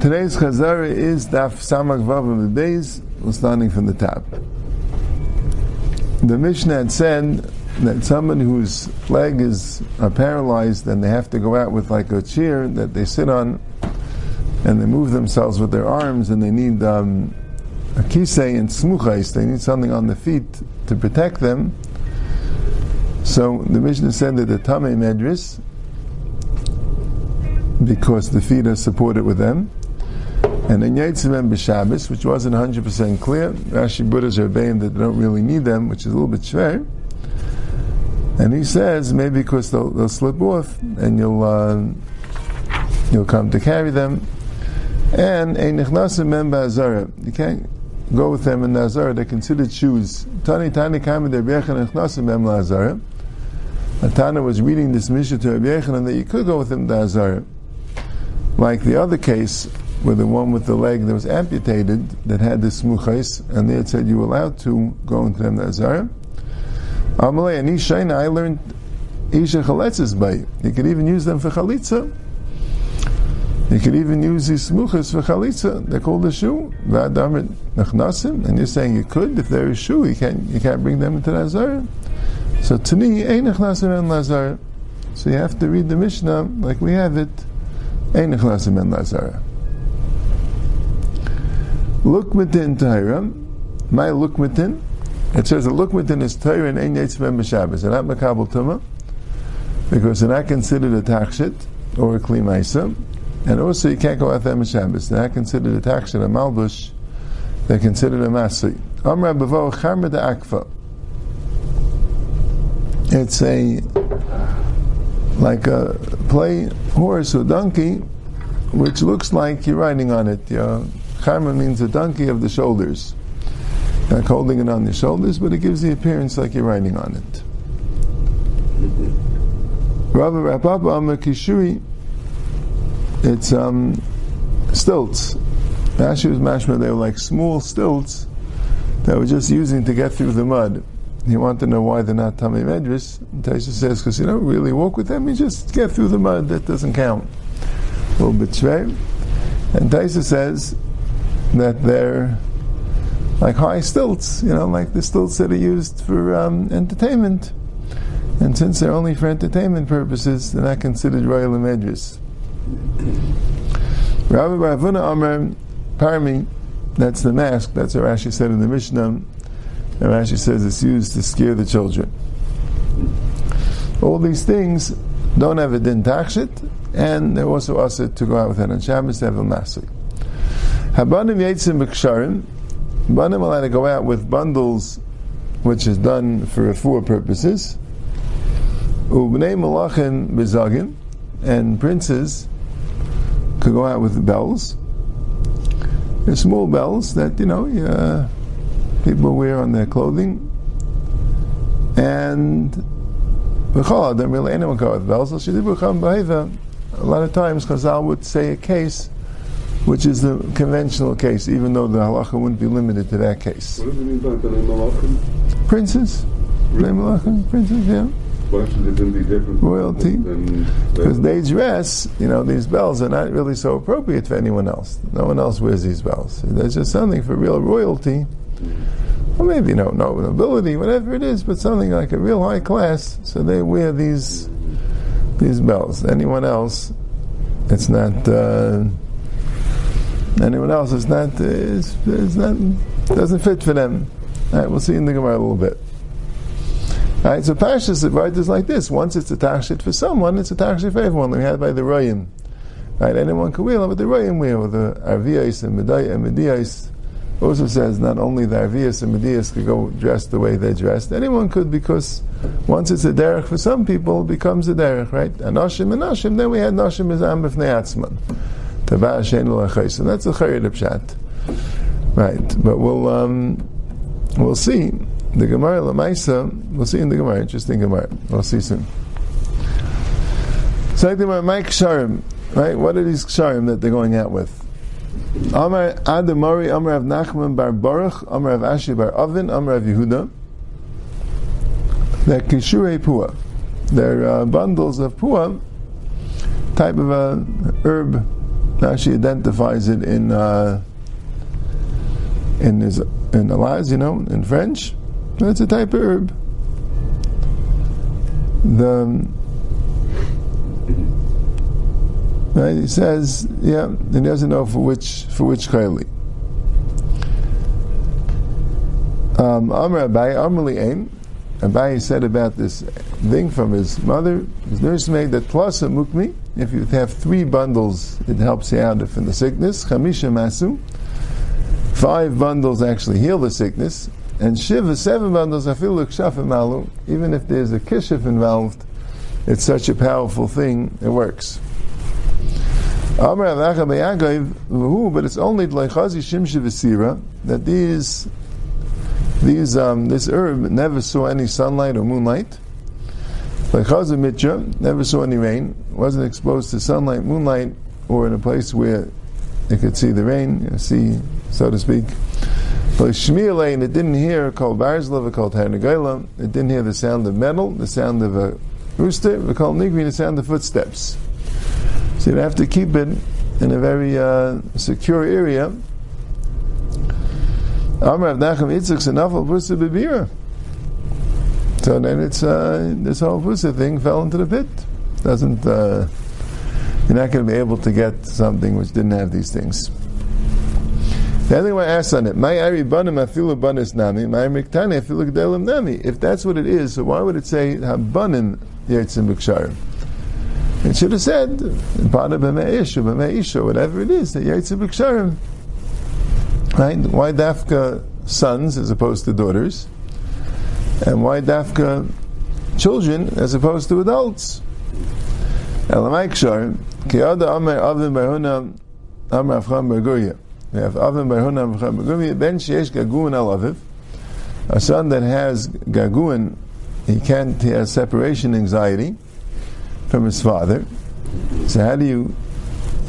Today's Chazara is Daf Samak Vav of the days. We're starting from the top. The Mishnah had said that someone whose leg is uh, paralyzed and they have to go out with like a chair that they sit on and they move themselves with their arms and they need um, a kisei and smuchais, they need something on the feet to protect them. So the Mishnah said that the Tamei Medris, because the feet are supported with them, and in Yitzimem b'Shabbos, which wasn't 100% clear, Rashi Buddhas are obeying that they don't really need them, which is a little bit schwer. And he says maybe because they'll, they'll slip off and you'll uh, you'll come to carry them. And a nichnasim mem. You can't go with them in the azara. They're considered shoes. Tani tani kaim der b'yechan nichnasim mem la'azara. Tana was reading this Mishnah to Rabbi Yochanan that you could go with them to Azara. Like the other case where the one with the leg that was amputated that had the smuchais, and they had said you were allowed to go into them nazar. Amalei and Ishaina, I learned Isha chaletzes by. You could even use them for chalitza. You could even use these smuchas for chalitza. They're called shoe. V'adamrit nachnasim, and you're saying you could if they're a shoe. You can't you can't bring them into nazar. So tani ein nachnasim and lazar. So you have to read the Mishnah like we have it. Ein nachnasim and lazar. Lukmatin Torah. My Lukmatin. It says a Lukmatin is Torah and Ein Yetzvem B'Shabbos. They're not Makabal Tumah because they're not considered a Takshit or a Kli. And also you can't go out there Shabbos. They're not considered a Takshit, a Malbush. They're considered a Masi. Amra Bavo Charma de Akfa. It's a like a play horse or donkey, which looks like you're riding on it. You're Charma means a donkey of the shoulders. Like holding it on the shoulders, but it gives the appearance like you're riding on it. Rabbi Rapapa Amar Kishuri, it's um, stilts. Rashi was mashma, they were like small stilts that we're just using to get through the mud. You want to know why they're not Tamei Medris? Taisha says, because you don't really walk with them, you just get through the mud, that doesn't count. A little bit shvei. And Taisa says, that they're like high stilts, you know, like the stilts that are used for um, entertainment. And since they're only for entertainment purposes, they're not considered royal medris. Rabbi Ravuna Amar Parmi, that's the mask, that's what Rashi said in the Mishnah. And Rashi says it's used to scare the children. All these things don't have a din takshit, and they're also also to go out with it on Shabbos to have a masik. Habanim Yetzim B'Ksharim, Banim allowed to go out with bundles which is done for four purposes. Ubnei Malachin B'Zagin, and princes could go out with bells. They're small bells that, you know, uh, people wear on their clothing. And B'chol, don't really anyone go with bells. A lot of times Chazal would say a case which is the conventional case, even though the halacha wouldn't be limited to that case. What does it mean by Bnei Malachim? Princes, Bnei Malachim, princes, yeah. Why should it then be different? Royalty. Because they dress, you know, these bells are not really so appropriate for anyone else. No one else wears these bells. There's just something for real royalty, or maybe no, no nobility, whatever it is, but something like a real high class. So they wear these these bells. Anyone else, it's not. Uh, anyone else, it's not. It's, it's not. Doesn't fit for them. All right, we'll see in the Gemara a little bit. All right, so Pashas right is like this. Once it's a for someone, it's a for everyone. We had by the Royim. Right, anyone can them, but the Royim with the Arvias and Medias. Also says not only the Arvias and Medias could go dressed the way they're dressed. Anyone could because once it's a derech for some people, it becomes a derech, right? Anoshim and Nashim. Then we had Nashim as Am b'fnei Atzman. Tava that's a Chayir Pshat. Right, but we'll um, we'll see. The Gemara Lamaisa, we'll see in the Gemara. Interesting Gemara. We'll see soon. So the Mike Ksharim, right? What are these Ksharim that they're going out with? Amar Adamari, Amar of Nachman bar Baruch, Amar of Ashi bar Avin, Amar of Yehuda. They're Kishure Pua. They're uh, bundles of Pua, type of a herb Rashi identifies it in uh, in his in Elias, you know, in French. It's a type of herb. The right, he says, yeah, and he doesn't know for which for which chayli. Um, Amr Abai, Amrli Aim, Abai said about this thing from his mother, his nursemaid, that plus a mukmi, if you have three bundles, it helps you out from the sickness. Chamisha masu, five bundles actually heal the sickness, and shiva, seven bundles, afilu kshafim malu, even if there's a kishif involved, it's such a powerful thing, it works. But it's only that these these um, this herb never saw any sunlight or moonlight. Like Chazal Mitra, never saw any rain, wasn't exposed to sunlight, moonlight, or in a place where it could see the rain, you know, see, so to speak. But Shmielain, it didn't hear called Barzlov, called Tarnagayla, it didn't hear the sound of metal, the sound of a rooster, we call Nigri, the sound of footsteps. So you have to keep it in a very uh, secure area Amr Nachum Yitzchak's enough of Pusa Bibira. So then it's uh, this whole Pusa thing fell into the pit. Doesn't uh, you're not going to be able to get something which didn't have these things. The other thing I on it, my Ari Banim Afilu Banis Nami, my Miktani Afilu Gdelim Nami. If that's what it is, so why would it say Habanim Yetzim B'Ksharim? It should have said Bana B'Me'ish or B'Me'ish or whatever it is that Yetzim B'Ksharim. Right? Why dafka sons as opposed to daughters? And why dafka children as opposed to adults? Elamaikshar, Kiyada Amar Avim Barhuna Amar Avcham Berguria. We have Avim Barhuna Avcham Berguria, Ben Sheesh Gaguin Al Aviv. A son that has Gaguin, he can't, he has separation anxiety from his father. So how do you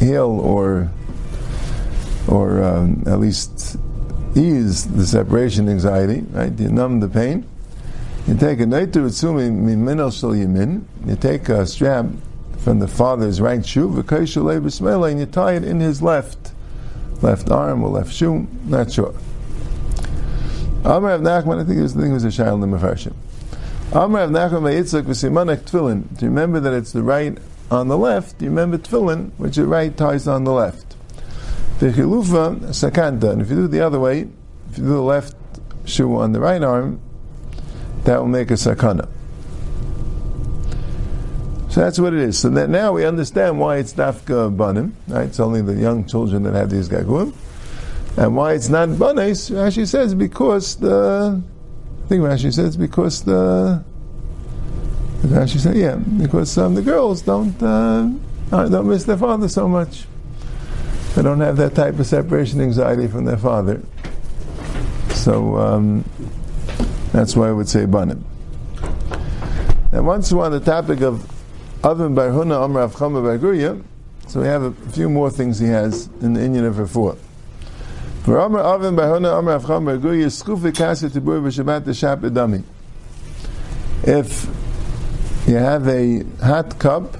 heal or or um, at least ease the separation anxiety, right? You numb the pain. You take a neitu utsumi miminal shel yamin. You take a strap from the father's right shoe, and you tie it in his left, left arm or left shoe. Not sure. Amar of Nachman, I think this thing was a shayl Mefarshim. Amar of Nachman Yitzchak v'simanek tefillin. You remember that it's the right on the left? Do you remember tefillin, which the right ties on the left? V'chilufa sakanta. And if you do it the other way, if you do the left shoe on the right arm, that will make a sakana. So that's what it is. So that now we understand why it's dafka banim, right? It's only the young children that have these gaguim. And why it's not banes, Rashi says because the, I think Rashi says because the, Rashi said, yeah, because um, the girls don't, uh, don't miss their father so much. They don't have that type of separation anxiety from their father. So um, that's why I would say banim. And once we're on the topic of Avim Barhuna Amr Avchama Barguria, so we have a few more things he has in the Indian of Refuah. For Amr Avim Barhuna Amr Avchama Barguria, Skufi Kasa Tibur V'Shabbat Teshap Edami. If you have a hot cup,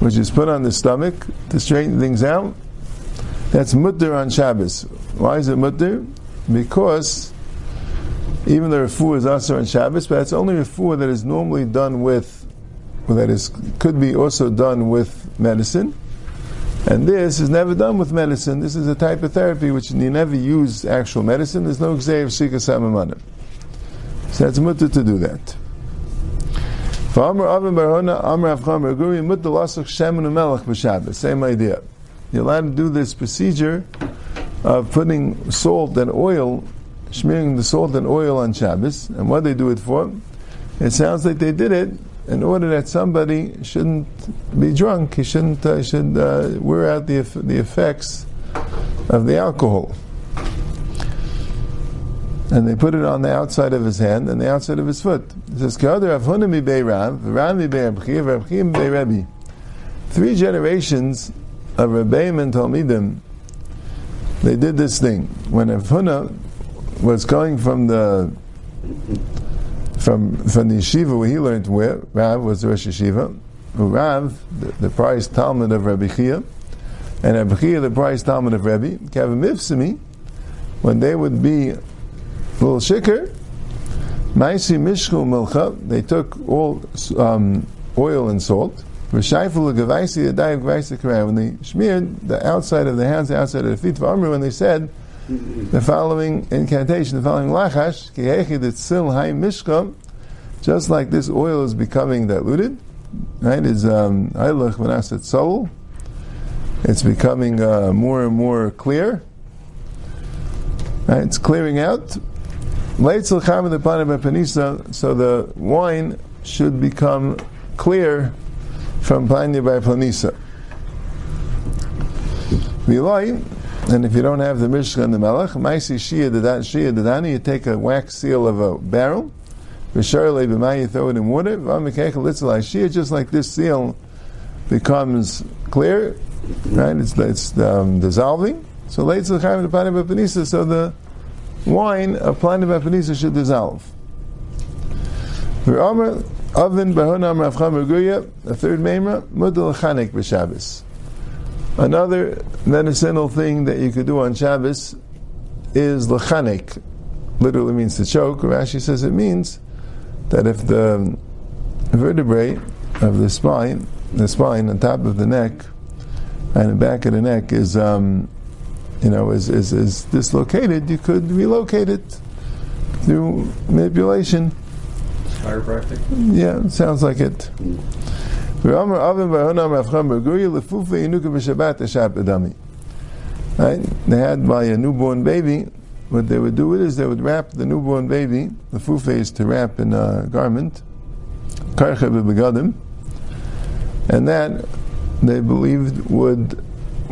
which is put on the stomach to straighten things out, that's mutter on Shabbos. Why is it mutter? Because even the refuah is also on Shabbos, but it's only refuah that is normally done with, well, that is could be also done with medicine. And this is never done with medicine. This is a type of therapy which you never use actual medicine. There's no gzei of shika samamanim. So it's mutter to do that. Same idea. You're allowed to do this procedure of putting salt and oil, smearing the salt and oil on Shabbos. And what they do it for? It sounds like they did it in order that somebody shouldn't be drunk. He shouldn't uh, should uh, wear out the the effects of the alcohol. And they put it on the outside of his hand and the outside of his foot. It says, Three generations of Rebbeim and Talmidim, they did this thing. When Avhuna was going from the from from the yeshiva where he learned where Rav was the Rosh Yeshiva, Rav, the, the prized Talmud of Rabbi Chia, and Abchia, the price Talmud of Rebbe, Kevin Mifsimi, when they would be a little shikker, Maisi Mishku Milcha, they took all um, oil and salt, when they smeared the outside of the hands, the outside of the feet, of for when they said the following incantation, the following lachash, just like this oil is becoming diluted, right, is Manasat Soul, it's becoming uh, more and more clear. Right, it's clearing out. So the wine should become clear from Planya by Planisa. And if you don't have the Mishka and the Melech, Maisi Shia Shia Dadani, you take a wax seal of a barrel, Visharle B'mai, you throw it in water, V'amikecha Litzalai Shia, just like this seal becomes clear, right? It's, it's um, dissolving. So Leitzal Chaim Planya by Planisa, so the wine of Planya by Planisa should dissolve. V'amr Oven Bahonam Rav Chamer the third memra, Mudal Chanek b'Shabbos. Another medicinal thing that you could do on Shabbos is lachanek. Literally means to choke. Rashi says it means that if the vertebrae of the spine, the spine on top of the neck and the back of the neck is, um, you know, is, is, is dislocated, you could relocate it through manipulation. Chiropractic? Yeah, sounds like it. Right? They had by a newborn baby, what they would do is they would wrap the newborn baby, the fufe is to wrap in a garment, and that they believed would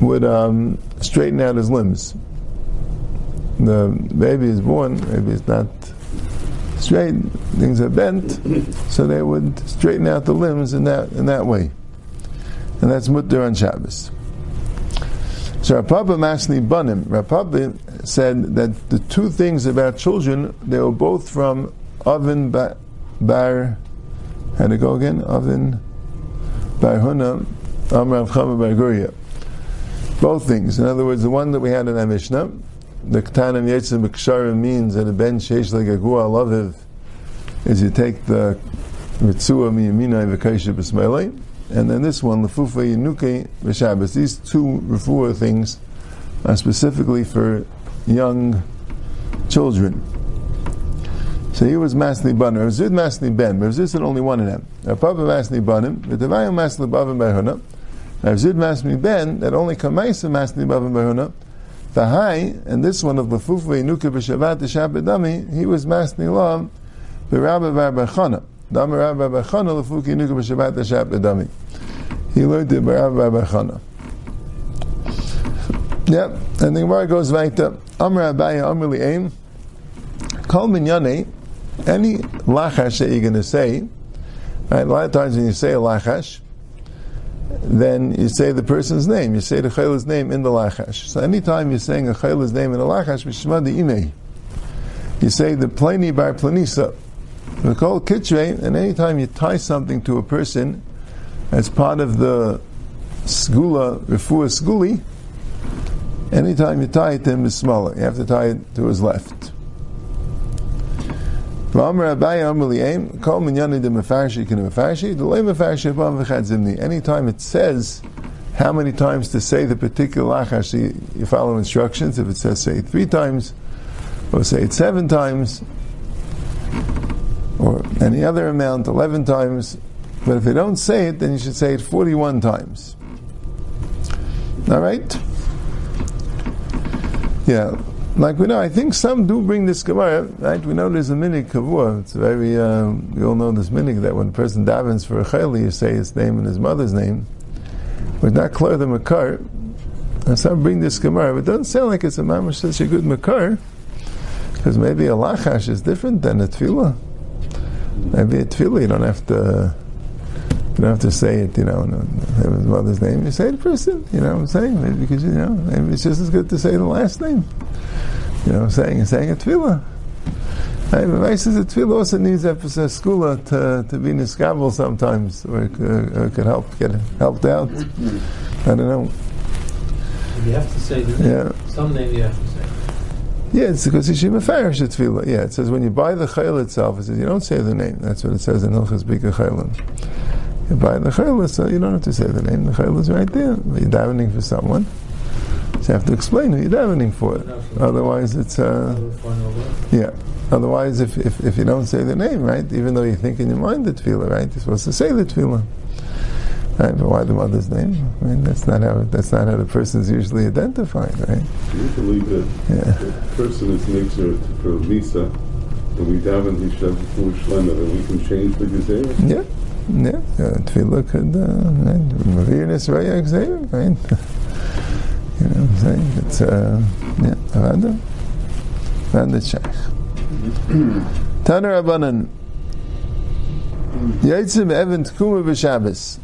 would um, straighten out his limbs. The baby is born, maybe it's not straight, things are bent, so they would straighten out the limbs in that in that way. And that's mutter on Shabbos. So Rapapa Masni Banim, Rapapa said that the two things about children, they were both from Oven Bar, bar how to go again? Oven Bar Huna, Amrav Chama Bar. Both things. In other words, the one that we had in our Mishnah, the Ketanim Yetzim B'Ksharim means that a ben sheish like a gua laviv is you take the mitzua miyamina v'kaisha b'smeilei, and then this one, lefufa yinuke v'shabbos. These two refuah things are specifically for young children. So he was Masni Ban. Rav Zid Masni Ben. Rav Zid said only one of them. Rav Papa Masni Banim. V'tavayim Masni Bavim Behuna. Rav Zid Masni Ben, that only Kamaisa Masni Bavim Behuna. The high, and this one of Lefufa Inuka b'Shabbat Shabbat he was Masni Lam b'Rabba Barbachana. Dami Rabba Barbachana Lefuka Inuka b'Shabbat Shabbat. He learned it b'Rabba Barbachana. Yep, and the Gemara goes weiter. Amr Abaya Amr Li'aim. Kol Minyane, any lachash that you're going to say, right, a lot of times when you say a lachash, then you say the person's name. You say the chayla's name in the lachash. So anytime you're saying a chayla's name in a lachash, mishma imei. You say the plani bar planisa. We call kitre, and anytime you tie something to a person as part of the skula, refuah skuli, anytime you tie it to him is smaller. You have to tie it to his left. Anytime it says how many times to say the particular lachash, you follow instructions. If it says say it three times, or say it seven times, or any other amount, eleven times. But if you don't say it, then you should say it forty-one times. All right? Yeah like we know, I think some do bring this Gemara, right? We know there's a minig kavua. It's very, uh, we all know this minig that when a person davens for a chayli, you say his name and his mother's name. But not clear the makar. And some bring this Gemara, but it doesn't sound like it's a mamash such a good makar, because maybe a lachash is different than a tefillah. Maybe a tefillah you don't have to. You don't have to say it, you know, in his mother's name. You say the person, you know what I'm saying? Maybe because, you know, maybe it's just as good to say the last name. You know, what I'm saying saying a tefillah. Right, but says a tefillah also needs a skula to, to be niskabel sometimes, or it, uh, it could help get helped out. I don't know. You have to say the name. Yeah. Some name you have to say. Yeah, it's because Yishim Farish Tefillah. Yeah, it says when you buy the chayil itself, it says you don't say the name. That's what it says in Hilchas Bika Chayilim. You buy the chayil, so you don't have to say the name. The chayil is right there. You're davening for someone. So you have to explain who you're davening for. Otherwise, it's uh, yeah. Otherwise, if, if, if you don't say the name, right, even though you think in your mind the tefillah, right, you're supposed to say the tefillah. Right, but why the mother's name? I mean, that's not how that's not how the person is usually identified, right? Usually the, Yeah. the person is nature for Lisa, and we daven Hishav before Shlema, then we can change the Gezerah. Yeah, yeah. Uh, tefillah could, uh, right, Maviris Raya Xavier, right? you know what I'm saying? It's, uh, yeah, Avada. Avada Sheikh. Taner Abanan. Yaitzim Evan Tkuma B'Shabbos.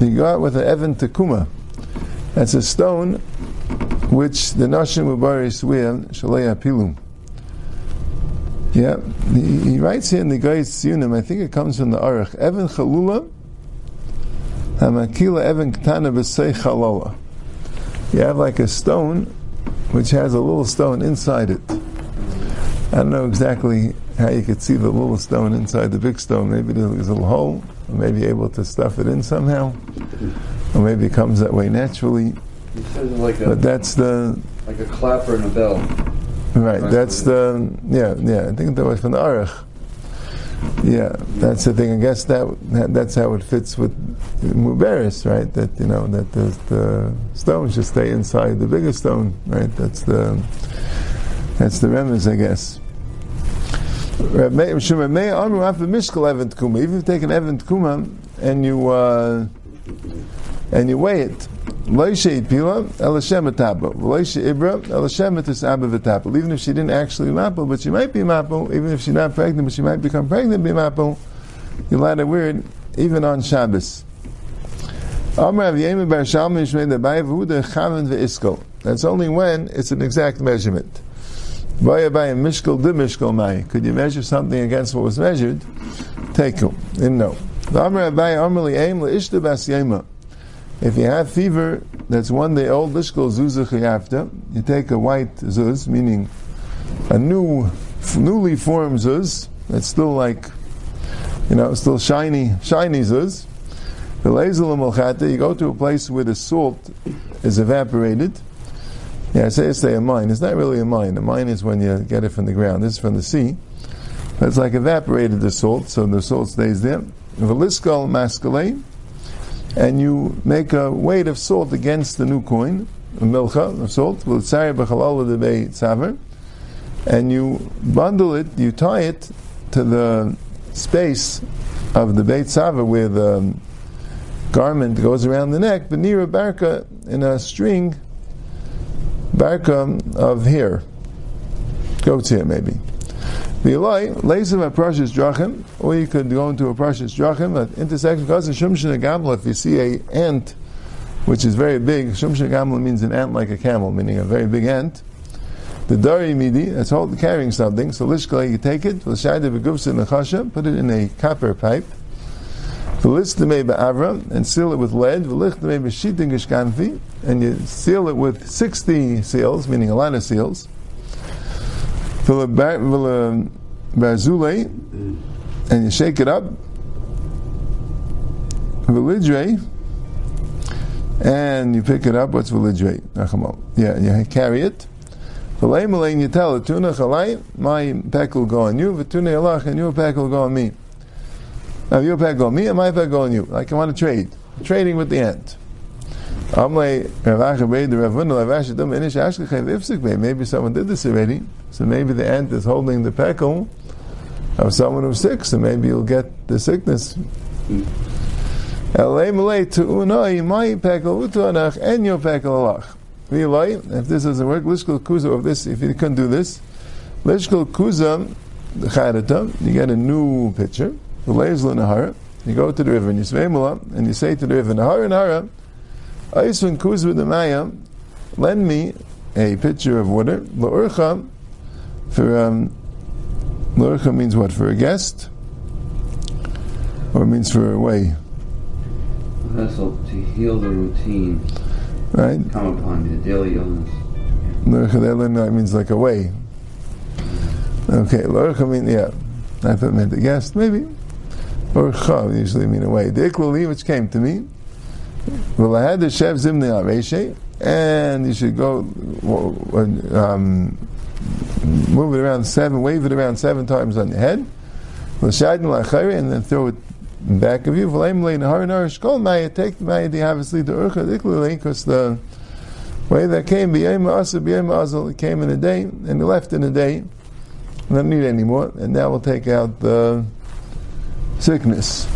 You go out with an Evan Tekuma. That's a stone which the Nashim Mubarak Swiyam Shalei Apilum. Yeah, he, he writes here in the Gayet Tzionim, I think it comes from the Aruch, Evan Chalula, Hamakila Evan Ktana B'Sei Chalala. You have like a stone which has a little stone inside it. I don't know exactly how you could see the little stone inside the big stone. Maybe there's a little hole, or maybe able to stuff it in somehow, or maybe it comes that way naturally. He says like a But that's the like a clapper and a bell. Right, that's the yeah, yeah. I think that was from the Aruch. Yeah, that's the thing. I guess that that's how it fits with Muberis, right? That you know that the, stones just stay inside the bigger stone, right? That's the that's the remez, I guess. Even if you take an Evan Tkuma and you uh, and you weigh it, Even if she didn't actually mapple, but she might be mapple, even if she's not pregnant, but she might become pregnant, be mapple, you her wear it even on Shabbos. That's only when it's an exact measurement. Could you measure something against what was measured? Take him. And no. If you have fever that's one day old, lishkol chayavta, you take a white zuz, meaning a new, newly formed zuz, that's still like, you know, still shiny, shiny zuz. You go to a place where the salt is evaporated. Yeah, I say it's a mine. It's not really a mine. A mine is when you get it from the ground. This is from the sea. But it's like evaporated the salt, so the salt stays there. Veliskal maskalei, and you make a weight of salt against the new coin, a milcha of salt, and you bundle it, you tie it to the space of the beit tzaver where the garment goes around the neck, but near a barka in a string, barka of hair, goat's hair maybe. V'ilai, leisim a precious drachim, or you could go into a precious drachim, an intersection, because in Shumshin Gamla, if you see a ant, which is very big, Shumshin Gamla means an ant like a camel, meaning a very big ant. The dari midi, that's hold, carrying something, so lishkala, you take it, nechasha, put it in a copper pipe, v'listamei ba'avra, and seal it with lead, v'lichtamei b'shitin gishkanfi, and you seal it with 60 seals, meaning a lot of seals, and you shake it up. Velidre, and you pick it up. What's velidre? Yeah, you carry it. V'lei malay, and you tell it, tuna chalai, my pack will go on you, v'tuna yalach, and your pack will go on me. Now your pack go on me, and my pack go on you. Like I want to trade. Trading with the ant. Maybe someone did this already, so maybe the ant is holding the peckle of someone who's sick, so maybe you'll get the sickness. If this doesn't work, lishkal kuza of this, if you couldn't do this, lishkal kuza you get a new pitcher, you go to the river and you and you say to the river, Nahara, Nahara, Aisvin kuz with the maya, lend me a pitcher of water. La'urcha, for, um, la'urcha means what? For a guest? Or it means for a way? vessel to heal the routine. right? come upon you, daily illness. Lurcha means like away. Okay, lurcha mean yeah. I thought it meant a guest, maybe. Lurcha usually mean away. The iklali which came to me. And you should go um, move it around seven, wave it around seven times on your head. And then throw it back of you. Take the maya obviously the urcha iklali because the way that came, it came in a day, and left in a day, and don't need it anymore, and now we'll take out the sickness.